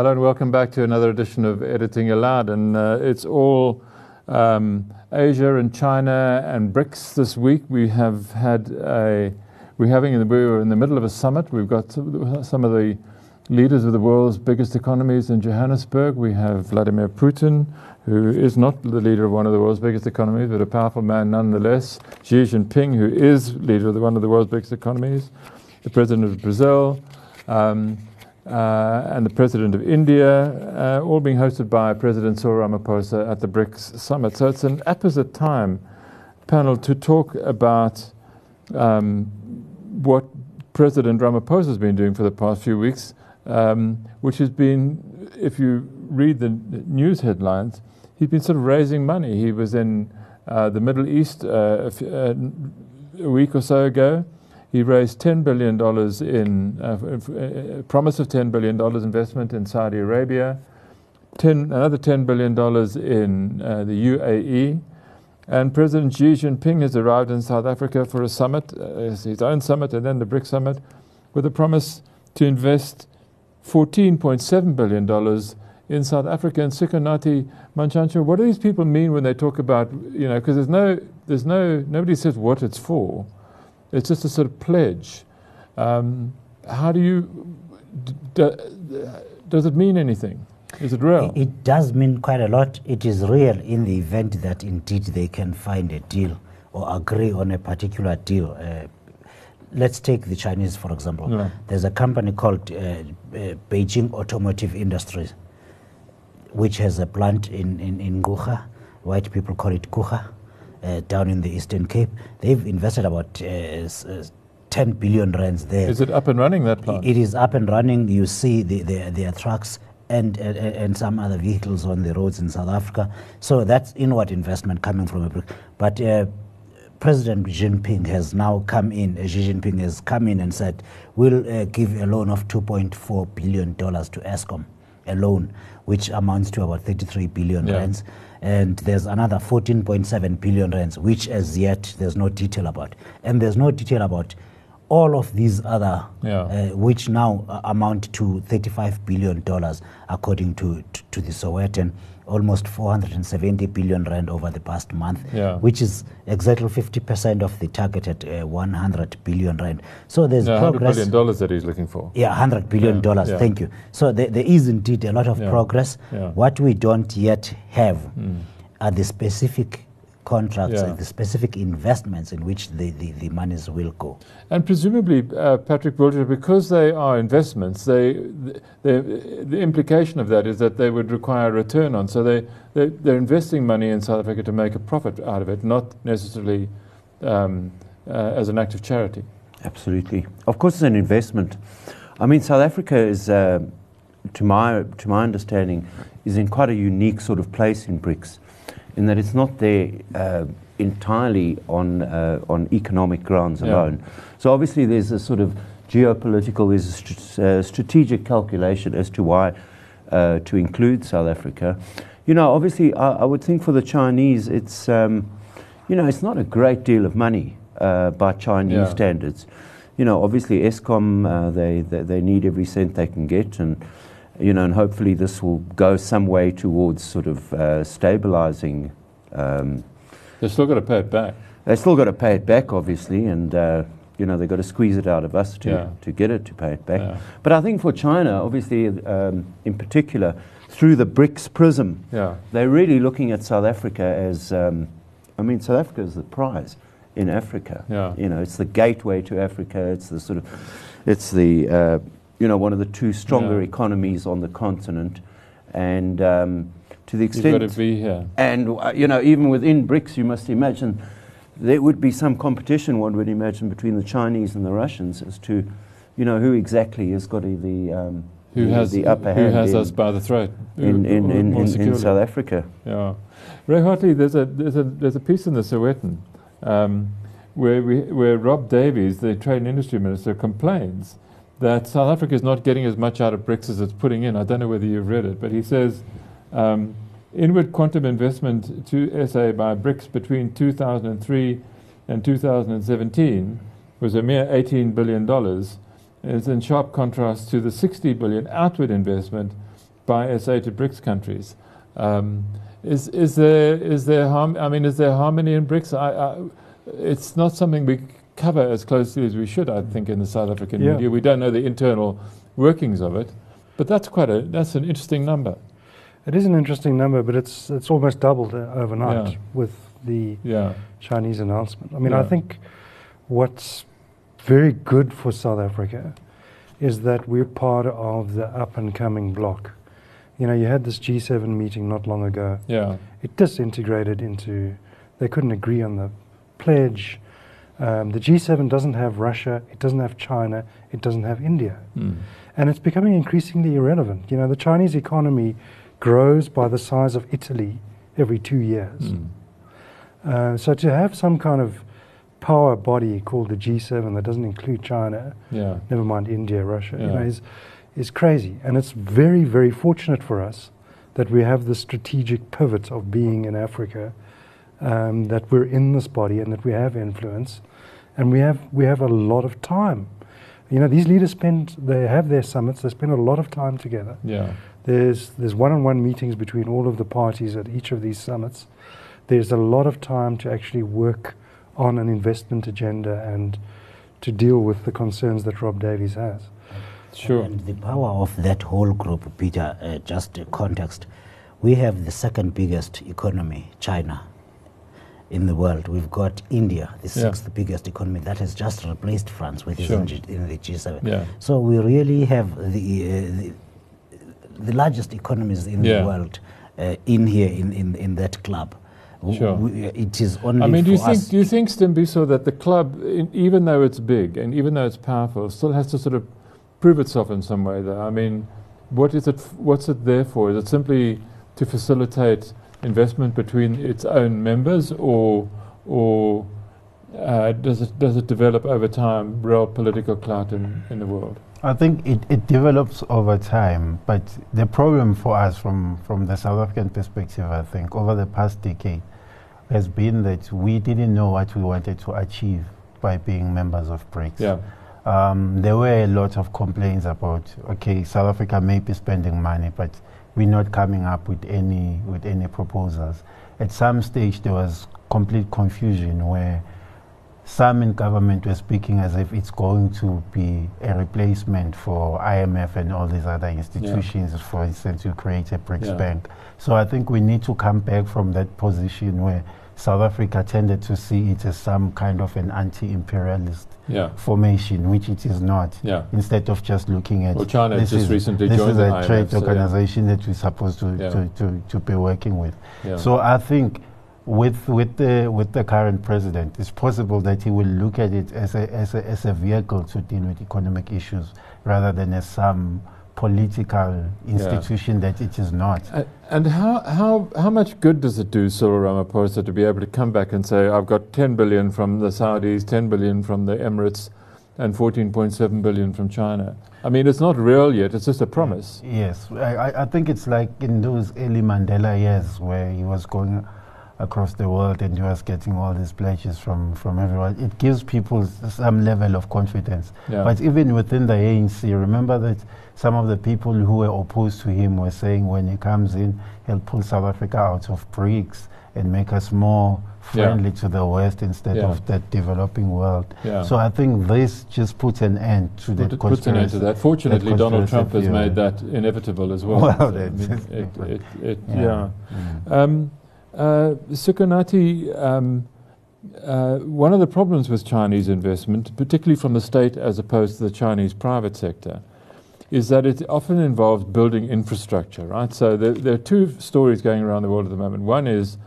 Hello and welcome back to another edition of Editing Allowed. And uh, it's all um, Asia and China and BRICS this week. We have had a, we're having, we were in the middle of a summit. We've got some of the leaders of the world's biggest economies in Johannesburg. We have Vladimir Putin, who is not the leader of one of the world's biggest economies, but a powerful man nonetheless. Xi Jinping, who is leader of one of the world's biggest economies. The president of Brazil. Um, and the President of India, uh, all being hosted by President Cyril Ramaphosa at the BRICS summit. So it's an apposite time panel to talk about um, what President Ramaphosa has been doing for the past few weeks, um, which has been, if you read the news headlines, he's been sort of raising money. He was in uh, the Middle East uh, a, a week or so ago. He raised $10 billion in, uh, uh, promise of $10 billion investment in Saudi Arabia, 10, another $10 billion in uh, the UAE. And President Xi Jinping has arrived in South Africa for a summit, uh, his own summit, and then the BRICS summit, with a promise to invest $14.7 billion in South Africa. And Sikonathi Mantshantsho, what do these people mean when they talk about, you know, because there's no, there's no, nobody says what it's for. It's just a sort of pledge. Um, how do you, d- does it mean anything? Is it real? It, does mean quite a lot. It is real in the event that indeed they can find a deal or agree on a particular deal. Uh, let's take the Chinese, for example. Yeah. There's a company called uh, uh, Beijing Automotive Industries, which has a plant in, in, in Ngqura. White people call it Coega uh, down in the Eastern Cape. They've invested about uh, uh 10 billion rands there. Is it up and running, that plant? It is up and running. You see the, the, their trucks and, uh, and some other vehicles on the roads in South Africa. So that's inward investment coming from a But uh, President Jinping has now come in, uh, Xi Jinping has come in and said, we'll uh, give a loan of $2.4 billion to Eskom, a loan which amounts to about 33 billion yeah. rands and there's another 14.7 billion rands, which as yet there's no detail about. And there's no detail about all of these other, yeah. uh, which now uh, amount to 35 billion dollars, according to, to, the Sowetan almost 470 billion rand over the past month, yeah. which is exactly 50% of the targeted uh, 100 billion rand. So there's yeah, progress. 100 billion dollars that he's looking for. Yeah, 100 billion dollars. Yeah, Thank you. So there, there is indeed a lot of progress. What we don't yet have mm. are the specific contracts yeah. and the specific investments in which the, the, the monies will go. And presumably, uh, Patrick Bulger, because they are investments, they, they, the implication of that is that they would require a return on. So they, they, they're investing money in South Africa to make a profit out of it, not necessarily um, uh, as an act of charity. Absolutely. Of course, it's an investment. I mean, South Africa is, uh, to, my, to my understanding, is in quite a unique sort of place in BRICS in that it's not there uh, entirely on, uh, on economic grounds yeah. alone. So obviously there's a sort of geopolitical, there's a st- uh, strategic calculation as to why uh, to include South Africa. You know, obviously I, I would think for the Chinese it's, um, you know, it's not a great deal of money uh, by Chinese yeah. standards. You know, obviously Eskom, uh, they, they, they need every cent they can get and you know, and hopefully this will go some way towards sort of uh, stabilizing. Um, they've still got to pay it back. They've still got to pay it back, obviously, and uh, you know they've got to squeeze it out of us to yeah. to get it to pay it back. Yeah. But I think for China, obviously, um, in particular, through the BRICS prism, yeah. they're really looking at South Africa as, um, I mean, South Africa is the prize in Africa. Yeah. You know, it's the gateway to Africa. It's the sort of, it's the uh, you know, one of the two stronger yeah. economies on the continent. And um, to the extent. You've got to be here. And, uh, you know, even within BRICS, you must imagine there would be some competition, one would imagine, between the Chinese and the Russians as to, you know, who exactly has got the. Um, who has the upper who hand? Who has us by the throat? In, in, in, in, in South Africa. Yeah. Ray Hartley, there's a, there's a, there's a piece in the Sowetan um, where, we, where Rob Davies, the Trade and Industry Minister, complains that South Africa is not getting as much out of BRICS as it's putting in. I don't know whether you've read it, but he says um, inward quantum investment to SA by BRICS between 2003 and 2017 was a mere $18 billion. It's in sharp contrast to the 60 billion outward investment by SA to BRICS countries. Um, is is there is there harm? I mean, is there harmony in BRICS? I, I, it's not something we cover as closely as we should. I think in the South African Yeah. media, we don't know the internal workings of it, but that's quite a that's an interesting number. It is an interesting number, but it's it's almost doubled uh, overnight Yeah. with the Yeah, Chinese announcement. I mean, I think what's very good for South Africa is that we're part of the up and coming bloc. You know, you had this G7 meeting not long ago. yeah, It disintegrated into, they couldn't agree on the pledge. Um, the G7 doesn't have Russia, it doesn't have China, it doesn't have India. mm. And it's becoming increasingly irrelevant. You know, the Chinese economy grows by the size of Italy every two years. Mm. Uh, so to have some kind of power body called the G7 that doesn't include China, yeah, never mind India, Russia, you know, is is crazy. And it's very, very fortunate for us that we have the strategic pivot of being in Africa, um, that we're in this body and that we have influence, and we have we have a lot of time. You know, these leaders spend they have their summits, they spend a lot of time together. yeah, There's there's one-on-one meetings between all of the parties at each of these summits. There's a lot of time to actually work on an investment agenda and to deal with the concerns that Rob Davies has. sure. And the power of that whole group, Peter, uh, just a context. We have the second biggest economy, China, in the world. We've got India, the Yeah. sixth biggest economy, that has just replaced France, which Sure. is in, the G7. Yeah. So we really have the, uh, the, the largest economies in Yeah. the world uh, in here, in, in, in that club. Sure. we- it is only I mean, do you think do you think Sthembiso that the club, in, even though it's big and even though it's powerful, still has to sort of prove itself in some way? Though, I mean, what is it? f- What's it there for? Is it simply to facilitate investment between its own members, or or uh, does it does it develop over time real political clout in, in the world? I think it, it develops over time, but the problem for us from, from the South African perspective, I think, over the past decade, has been that we didn't know what we wanted to achieve by being members of BRICS. Yeah, Um, there were a lot of complaints about, okay, South Africa may be spending money, but we're not coming up with any, with any proposals. At some stage, there was complete confusion where some in government were speaking as if it's going to be a replacement for IMF and all these other institutions, for instance, to create a BRICS Yeah. bank. So I think we need to come back from that position where South Africa tended to see it as some kind of an anti-imperialist yeah, formation, which it is not. yeah. Instead of just looking at Well, China this just is, recently this joined is the a trade so yeah. organization that we're supposed to, to, to, to be working with. So I think with with the with the current president, it's possible that he will look at it as a as a, as a vehicle to deal with economic issues rather than as some political institution that it is not. A- And how, how, how much good does it do Cyril Ramaphosa to be able to come back and say, I've got 10 billion from the Saudis, 10 billion from the Emirates, and 14.7 billion from China? I mean, it's not real yet, it's just a promise. Yes, I, I- I think it's like in those early Mandela years where he was going across the world and he was getting all these pledges from, from everyone. It gives people some level of confidence. Yeah. But even within the ANC, remember that some of the people who were opposed to him were saying when he comes in, he'll pull South Africa out of BRICS and make us more Yeah. friendly to the West instead Yeah. of that developing world. Yeah. So I think this just puts an end to that Put- puts an end to that. Fortunately, Donald conspiracy Trump has made that inevitable as well. Well, I mean, it, it, it, Yeah. yeah. Mm. Um, uh, Sikonathi, um, uh, one of the problems with Chinese investment, particularly from the state as opposed to the Chinese private sector, is that it often involves building infrastructure, right? So there, there are two stories going around the world at the moment. One is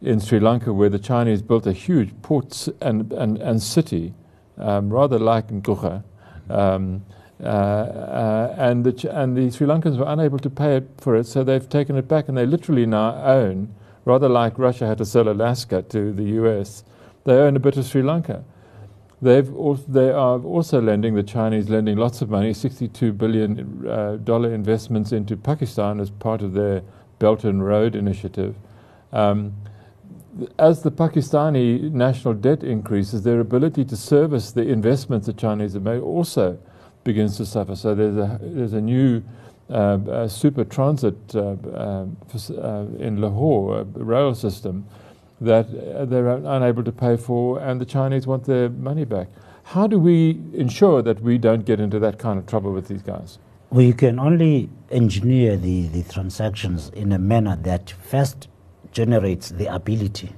in Sri Lanka, where the Chinese built a huge port and, and, and city, um, rather like Ngqura. Um, uh, uh, and, the and the Sri Lankans were unable to pay it for it, so they've taken it back and they literally now own, rather like Russia had to sell Alaska to the US, they own a bit of Sri Lanka. They've they are also lending, the Chinese lending lots of money, $62 billion uh, dollar investments into Pakistan as part of their Belt and Road initiative. Um, as the Pakistani national debt increases, their ability to service the investments the Chinese have made also begins to suffer. So there's a, there's a new uh, a super transit uh, um, uh, in Lahore, rail system that uh, they're unable to pay for, and the Chinese want their money back. How do we ensure that we don't get into that kind of trouble with these guys? We can only engineer the, the transactions in a manner that first generates the ability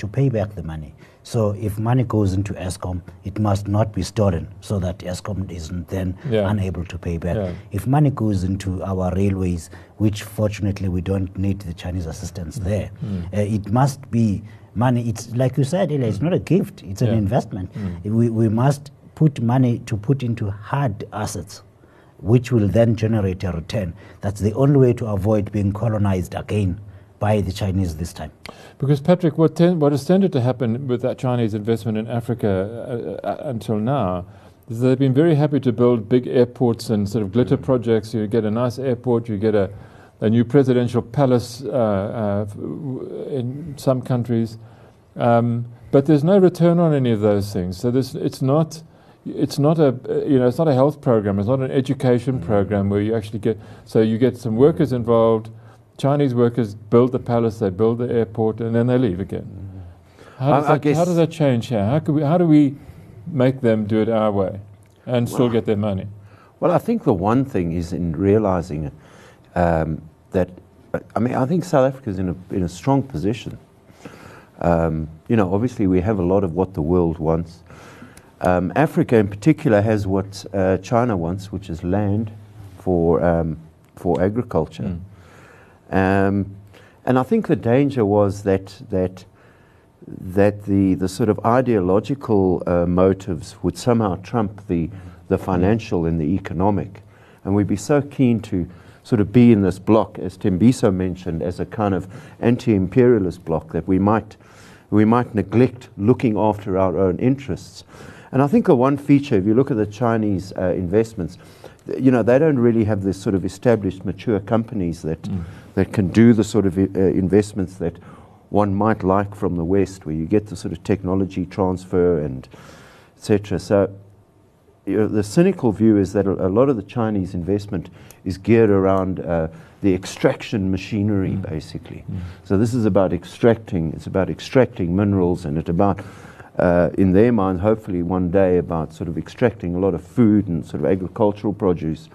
to pay back the money. So if money goes into Eskom, it must not be stolen so that Eskom isn't then Yeah. unable to pay back. Yeah. If money goes into our railways, which fortunately we don't need the Chinese assistance Mm. there, uh, it must be money. It's like you said earlier, it's not a gift, it's Yeah. Mm. an investment. We, we must put money to put into hard assets which will then generate a return. That's the only way to avoid being colonized again by the Chinese this time. Because Patrick, what ten, what has tended to happen with that Chinese investment in Africa uh, uh, until now is they've been very happy to build big airports and sort of glitter projects. You get a nice airport, you get a, a new presidential palace uh, uh, in some countries, um, but there's no return on any of those things. So this, it's not. It's not a you know it's not a health program. It's not an education program where you actually get so you get some workers involved. Chinese workers build the palace, they build the airport, and then they leave again. How does, I that, how does that change here? How, we, how do we make them do it our way and still Well- get their money? Well, I think the one thing is in realizing um, that, I mean, I think South Africa is in a, in a strong position. Um, you know, obviously, we have a lot of what the world wants. Um, Africa, in particular, has what uh, China wants, which is land for, um, for agriculture. Mm. Um, and I think the danger was that that that the, the sort of ideological uh, motives would somehow trump the the financial and the economic, and we'd be so keen to sort of be in this block, as Tembiso mentioned, as a kind of anti-imperialist block that we might we might neglect looking after our own interests. And I think the one feature, if you look at the Chinese uh, investments, you know, they don't really have this sort of established, mature companies that that can do the sort of uh, investments that one might like from the West, where you get the sort of technology transfer and etc. So you know, the cynical view is that a, lot of the Chinese investment is geared around uh, the extraction machinery, basically. So this is about extracting. It's about extracting minerals, and it's about, uh, in their mind, hopefully one day, about sort of extracting a lot of food and sort of agricultural produce.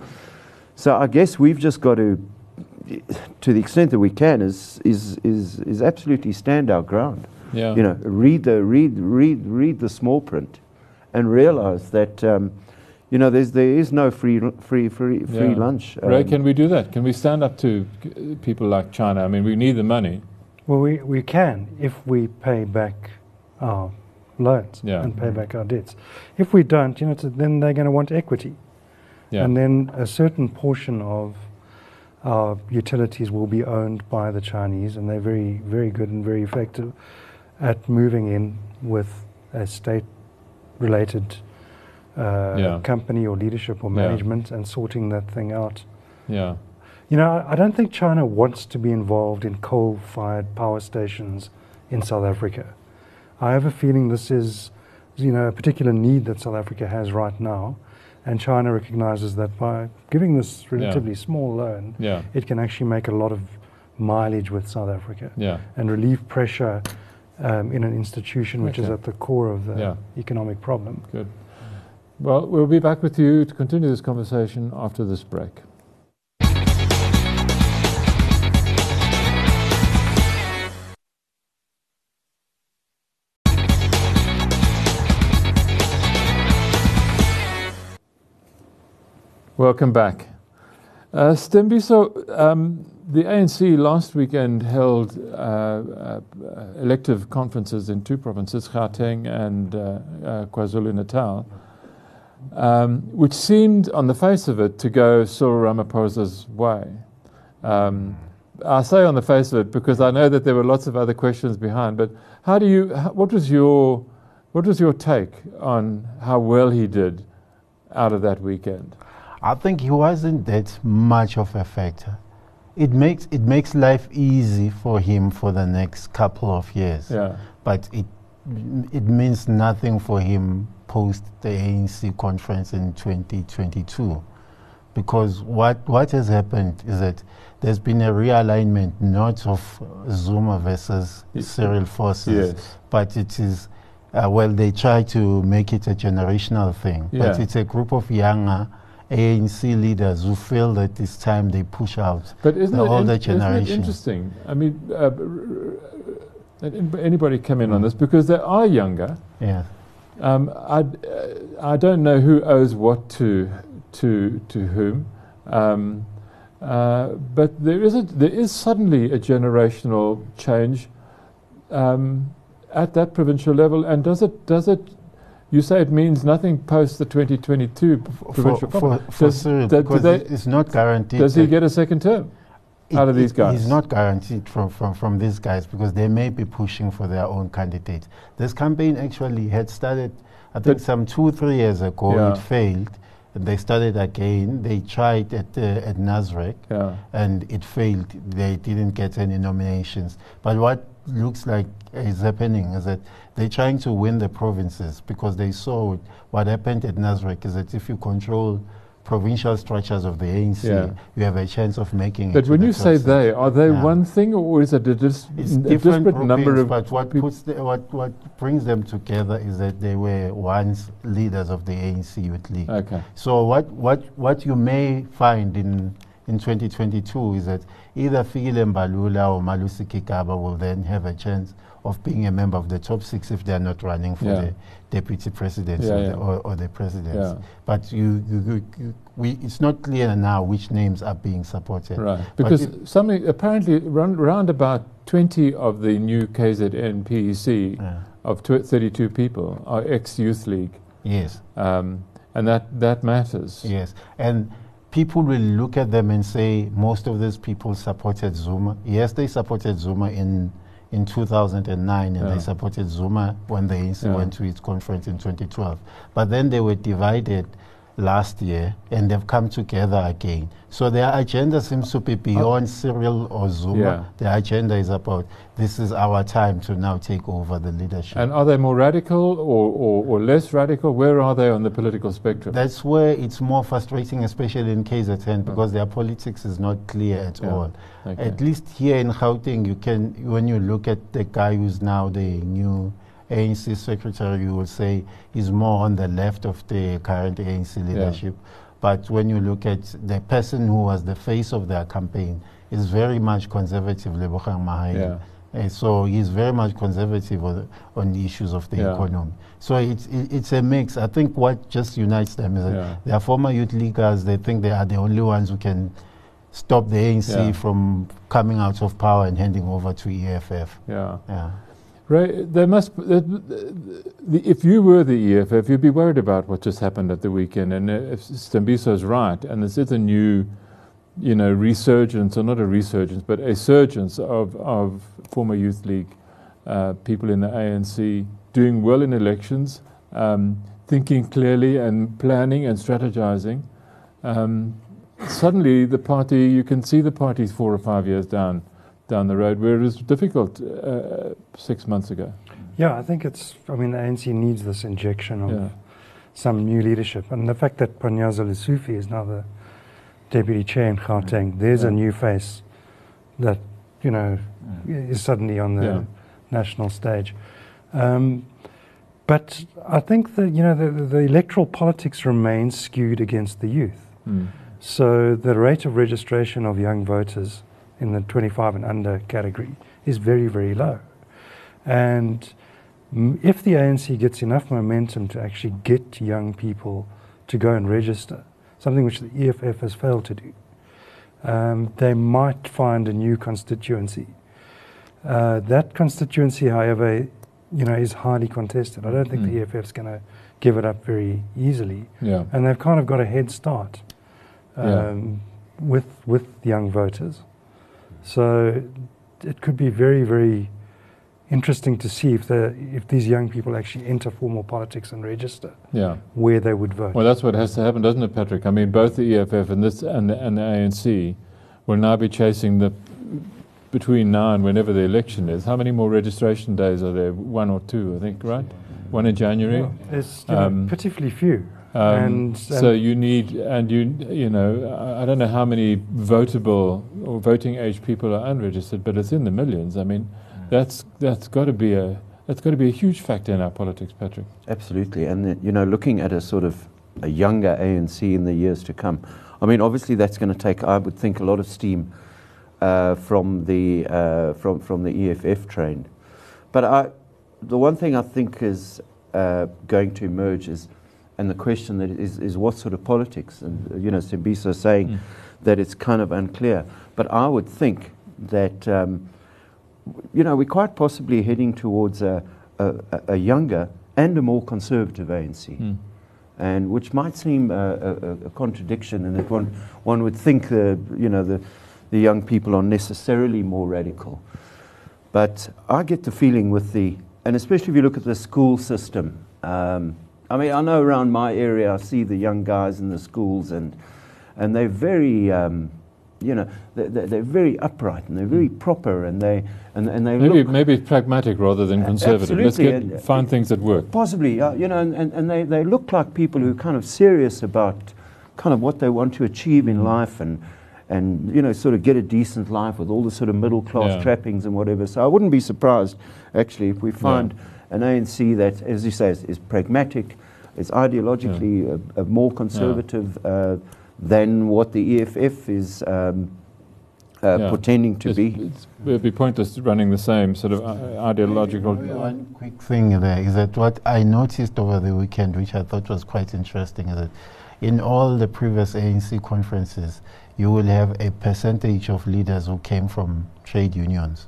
So I guess we've just got to, to the extent that we can, is is is, is absolutely stand our ground. Yeah. You know, read the read read read the small print, and realize that. Um, you know, there's, there is no free, free, free, free Yeah. lunch. Ray, Um, can we do that? Can we stand up to people like China? I mean, we need the money. Well, we, we can if we pay back our loans Yeah. and pay back our debts. If we don't, you know, then they're going to want equity. Yeah. And then a certain portion of our utilities will be owned by the Chinese, and they're very, very good and very effective at moving in with a state-related uh, Yeah. company or leadership or Yeah. management and sorting that thing out. yeah. You know, I- I don't think China wants to be involved in coal-fired power stations in South Africa. I have a feeling this is, you know, a particular need that South Africa has right now, and China recognizes that by giving this relatively small loan, Yeah. it can actually make a lot of mileage with South Africa Yeah. and relieve pressure um, in an institution which is at the core of the Yeah. economic problem. Good. Well, we'll be back with you to continue this conversation after this break. Welcome back. Uh, Sthembiso, um, the ANC last weekend held uh, uh, elective conferences in two provinces, Gauteng and uh, uh, KwaZulu Natal, um, which seemed, on the face of it, to go Cyril Ramaphosa's way. Um, I say on the face of it because I know that there were lots of other questions behind. But how do you? What was your what was your take on how well he did out of that weekend? I think he wasn't that much of a factor. It makes it makes life easy for him for the next couple of years. Yeah. But it it means nothing for him post the ANC conference in 2022 because what, what has happened is that there's been a realignment not of Zuma versus Cyril forces, Yes. but it is, uh, well, they try to make it a generational thing. But it's a group of younger ANC leaders who feel that it's time they push out But isn't, the it, older in- isn't it generation. interesting? I mean, uh, b- r- r- anybody come in on this because they are younger. Yeah. Um, I, uh, I don't know who owes what to to to whom, um, uh, but there is a, there is suddenly a generational change um, at that provincial level. And does it does it? You say it means nothing post the 2022 For, provincial. for, conference. for Does- Cyril, do- do because they- it's not guaranteed. Does he get a second term? it- out of these guys? He's not guaranteed from, from, from these guys because they may be pushing for their own candidates. This campaign actually had started, I think, But- some two, three years ago. Yeah. It failed. And they started again. They tried at, uh, at Nasrec Yeah. and it failed. They didn't get any nominations. But what looks like is happening is that they're trying to win the provinces because they saw what happened at Nasrec is that if you control provincial structures of the ANC, Yeah. you have a chance of making it. But when you say they, are they Yeah. one thing or is it a, dis- it's a different disparate number of but what puts the, what what brings them together is that they were once leaders of the ANC Youth League. Okay. So what, what, what you may find in, in 2022 is that either Fikile Mbalula or Malusi Gigaba will then have a chance of being a member of the top six if they are not running for Yeah. the deputy president Yeah, or, yeah. The, or, or the. But you, you, you, we, it's not clear now which names are being supported. Right. Because something apparently round, round about 20 of the new KZN PEC of tw- 32 people are ex Youth League. Yes. Um, and that, that matters. Yes, and people will look at them and say most of these people supported Zuma. Yes, they supported Zuma in in 2009, and Yeah. they supported Zuma when they Yeah. went to its conference in 2012. But then they were divided last year, and they've come together again. So their agenda seems to be beyond oh. Cyril or Zuma. Yeah. Their agenda is about this is our time to now take over the leadership. And are they more radical or, or, or less radical? Where are they on the political spectrum? That's where it's more frustrating, especially in KZN, mm. because their politics is not clear at Yeah. all. Okay. At least here in Gauteng, you can, when you look at the guy who's now the new ANC secretary, you will say is more on the left of the current ANC leadership. But when you look at the person who was the face of their campaign, is very much conservative, Lebogang Maile. Yeah. Uh, so he's very much conservative on, on the issues of the Yeah. economy. So it's it, it's a mix. I think what just unites them is that Yeah. they are former youth leaguers. They think they are the only ones who can stop the ANC Yeah. from coming out of power and handing over to EFF. yeah. Yeah. Ray, there must. The, if you were the EFF, you'd be worried about what just happened at the weekend. And uh, if Sthembiso's right, and this is a new, you know, resurgence, or not a resurgence, but a surgence of, of former youth league uh, people in the ANC doing well in elections, um, thinking clearly and planning and strategizing. Um, suddenly, the party you can see the party's four or five years down down the road, where it was difficult uh, six months ago. Yeah, I think it's. I mean, the ANC needs this injection of Yeah. some new leadership, and the fact that Panyaza Lesufi is now the deputy chair in Gauteng, there's Yeah. a new face that you know is suddenly on the Yeah. national stage. Um, but I think that you know the, the electoral politics remains skewed against the youth. Mm. So the rate of registration of young voters in the 25 and under category is very, very low. And if the ANC gets enough momentum to actually get young people to go and register, something which the EFF has failed to do, um, they might find a new constituency. Uh, that constituency, however, you know, is highly contested. I don't think Mm. the EFF is going to give it up very easily Yeah. and they've kind of got a head start Yeah. um, with with young voters. So it could be very very interesting to see if the if these young people actually enter formal politics and register Yeah. where they would vote. Well, that's what has to happen, doesn't it, Patrick? I mean, both the EFF and this and the, and the ANC will now be chasing the between now and whenever the election is. How many more registration days are there? One or two, I think, right? One in January. Yeah, it's know, Um, pitifully few. Um, And- so and- you need, and you, you know, I, I don't know how many votable or voting age people are unregistered, but it's in the millions. I mean, that's that's got to be a that's got to be a huge factor in our politics, Patrick. Absolutely, and uh, you know, looking at a sort of a younger ANC in the years to come. I mean, obviously, that's going to take, I would think, a lot of steam uh, from the uh, from from the EFF train. But I, the one thing I think is uh, going to emerge is, and the question that is, is what sort of politics? And uh, you know, Sthembiso saying Mm. that it's kind of unclear. But I would think that. Um, you know, we're quite possibly heading towards a, a, a- younger and a more conservative ANC, Mm. and which might seem a, a, a contradiction, in that one one would think the you know the the young people are necessarily more radical, but I get the feeling with the and especially if you look at the school system. Um, I mean, I know around my area, I see the young guys in the schools, and and they're very. Um, you know, they're, they're very upright and they're very proper and they and, and they Maybe look maybe pragmatic rather than conservative. Let's get find things that work. Possibly, uh, you know, and, and, they, they look like people who are kind of serious about kind of what they want to achieve in life and, and you know, sort of get a decent life with all the sort of middle class Yeah. trappings and whatever. So I wouldn't be surprised, actually, if we find an ANC that, as you say, is, is pragmatic, is ideologically uh, uh, more conservative uh, than what the EFF is um, uh, Yeah. pretending to It's- be. it's- it would be pointless running the same sort of uh, ideological. One quick thing there is that what I noticed over the weekend, which I thought was quite interesting, is that in all the previous ANC conferences, you will have a percentage of leaders who came from trade unions.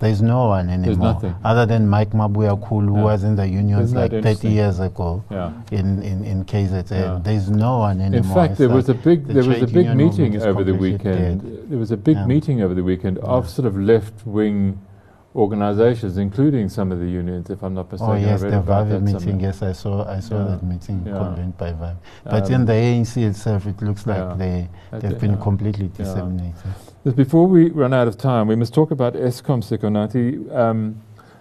There's no one anymore, There's nothing. other than Mike Mabuya Kulu, who Yeah. was in the unions like 30 years ago Yeah. in, in, in KZN. Yeah. There's no one anymore. In fact, there was a big the there was a big meeting over the weekend. dead. There was a big meeting over the weekend of sort of left wing organizations, including some of the unions, if I'm not mistaken. Oh yes, the that meeting. somewhere. Yes, I saw. I saw Yeah. that meeting Yeah. convened by Vavi. But Um, in the ANC itself, it looks like yeah. they they've been completely disseminated. Before we run out of time, we must talk about Eskom Sikonathi. Um,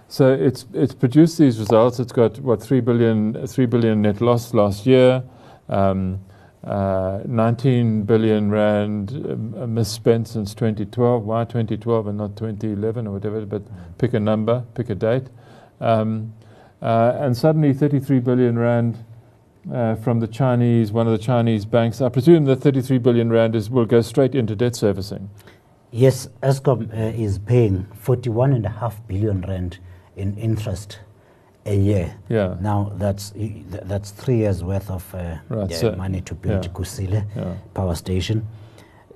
so it's it's produced these results. It's got what three billion three billion net loss last year, um, uh, 19 billion rand um, misspent since 2012. Why 2012 and not 2011 or whatever? But pick a number, pick a date, um, uh, and suddenly 33 billion rand. Uh, from the Chinese, one of the Chinese banks. I presume the 33 billion rand is, will go straight into debt servicing. Yes, Eskom uh, is paying 41.5 billion rand in interest a year. Yeah. Now that's that's three years worth of uh, Right, so- money to build yeah. Kusile Yeah. power station.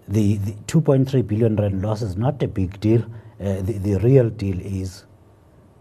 The, the 2.3 billion rand loss is not a big deal. Uh, the, the real deal is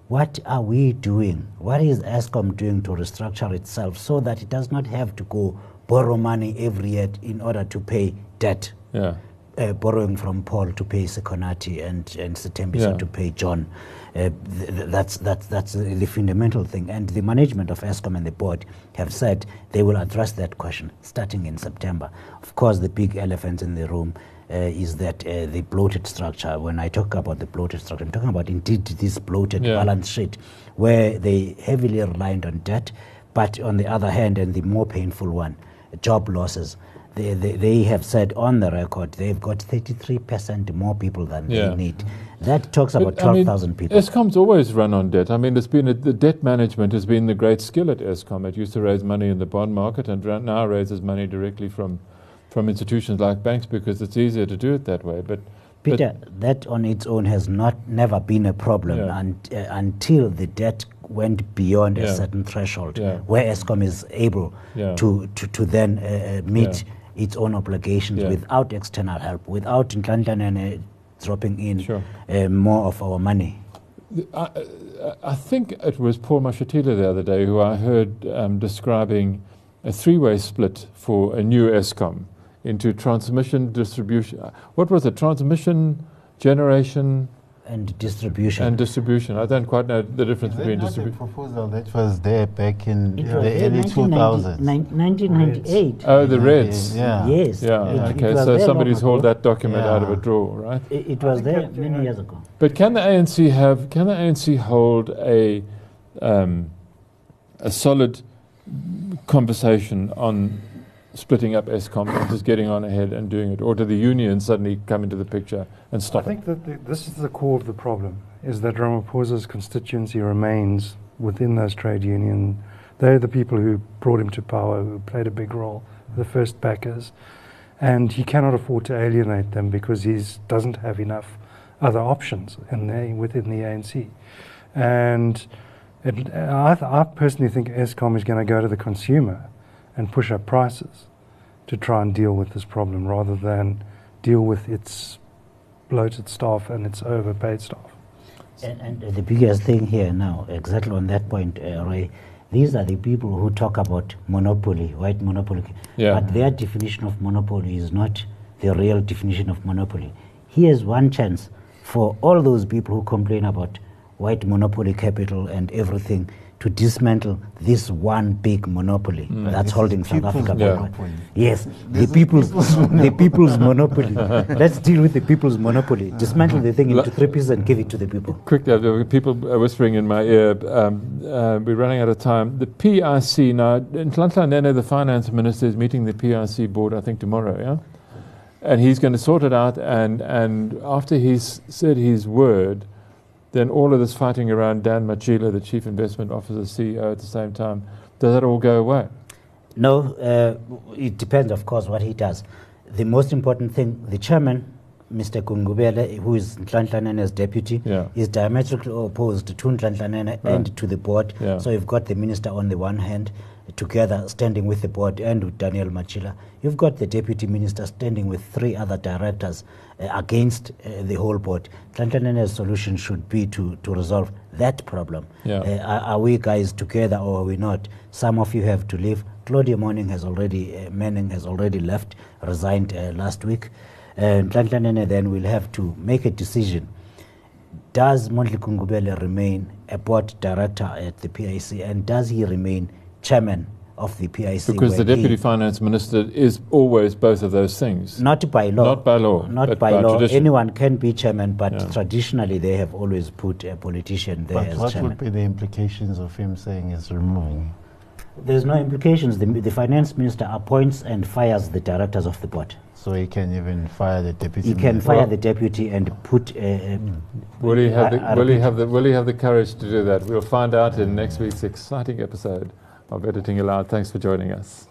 what are we doing? What is Eskom doing to restructure itself so that it does not have to go borrow money every year in order to pay debt? Yeah. Uh, borrowing from Paul to pay Sikonathi and and Sthembiso Yeah. to pay John. Uh, th- th- that's that's that's the fundamental thing. And the management of Eskom and the board have said they will address that question starting in September. Of course, the big elephant in the room. Uh, is that uh, the bloated structure? When I talk about the bloated structure, I'm talking about indeed this bloated Yeah. balance sheet, where they heavily reliant on debt, but on the other hand, and the more painful one, job losses. They, they, they have said on the record they've got 33% more people than Yeah. they need. That talks about But, I mean, 12,000 people. Eskom's always run on debt. I mean, it's been a, the debt management has been the great skill at Eskom. It used to raise money in the bond market and now raises money directly from from institutions like banks because it's easier to do it that way. But but- Peter, that on its own has not never been a problem Yeah. and, uh, until the debt went beyond Yeah. a certain threshold, where Eskom is able to, to, to then uh, uh, meet its own obligations Yeah. without external help, without uh, dropping in Sure. uh, more of our money. I, I- think it was Paul Mashatile the other day who I heard um, describing a three-way split for a new Eskom into transmission, distribution. What was it? Transmission, generation, And distribution. and distribution. I don't quite know the difference Is between not a distribution. proposal that was there back in It the early 2000s? 1998. Oh, the Reds. Yeah. Yes. Yeah. It- it okay. was So somebody's long hauled that document out of a drawer, right? It, it was there many years ago. But can the ANC have? Can the ANC hold a um, a solid conversation on splitting up Eskom and just getting on ahead and doing it? Or do the unions suddenly come into the picture and stop it? I think that the, this is the core of the problem, is that Ramaphosa's constituency remains within those trade union. They're the people who brought him to power, who played a big role, the first backers. And he cannot afford to alienate them because he doesn't have enough other options in the, within the ANC. And it, I, th- I personally think Eskom is going to go to the consumer and push up prices to try and deal with this problem rather than deal with its bloated staff and its overpaid staff. And, and the biggest thing here now, exactly on that point, uh, Ray, these are the people who talk about monopoly, white monopoly. Yeah. But their definition of monopoly is not the real definition of monopoly. Here's one chance for all those people who complain about white monopoly capital and everything to dismantle this one big monopoly that's This holding South Africa. Back. monopoly. Yes, the people's, the people's monopoly. Let's deal with the people's monopoly. Dismantle the thing into three pieces and give it to the people. Quickly, there were people uh, whispering in my ear. Um, uh, we're running out of time. The PIC now, Nhlanhla Nene, the finance minister, is meeting the PIC board, I think, tomorrow. Yeah, and he's going to sort it out. And and after he's said his word, then all of this fighting around Dan Matjila, the chief investment officer, CEO, at the same time, does that all go away? No, uh, it depends, of course, what he does. The most important thing, the chairman, Mr. Gungubele, who is Nhlanhla deputy, Yeah. is diametrically opposed to Nhlanhla Right. and to the board. Yeah. So you've got the minister on the one hand, together standing with the board and with Daniel Matjila. You've got the deputy minister standing with three other directors against uh, the whole board. Nhlanhla solution should be to, to resolve that problem. Yeah. Uh, are, are we guys together or are we not? Some of you have to leave. Claudia Morning has already, uh, Manning has already left, resigned uh, last week. And Nhlanhla then will have to make a decision. Does Mondli Gungubele remain a board director at the PIC and does he remain chairman of the PIC? Because the when he- deputy finance minister is always both of those things. not by law. Not by law, Not by by law. tradition. Anyone can be chairman, but Yeah. traditionally they have always put a politician there But as what chairman. would be the implications of him saying he's removing? There's no implications. The, the finance minister appoints and fires the directors of the board. So he can even fire the deputy. He can minister. fire the deputy and put. Uh, uh, Will he have I- the, I will he have the will he have the courage to do that? We'll find out in next week's exciting episode of Editing Allowed. Thanks for joining us.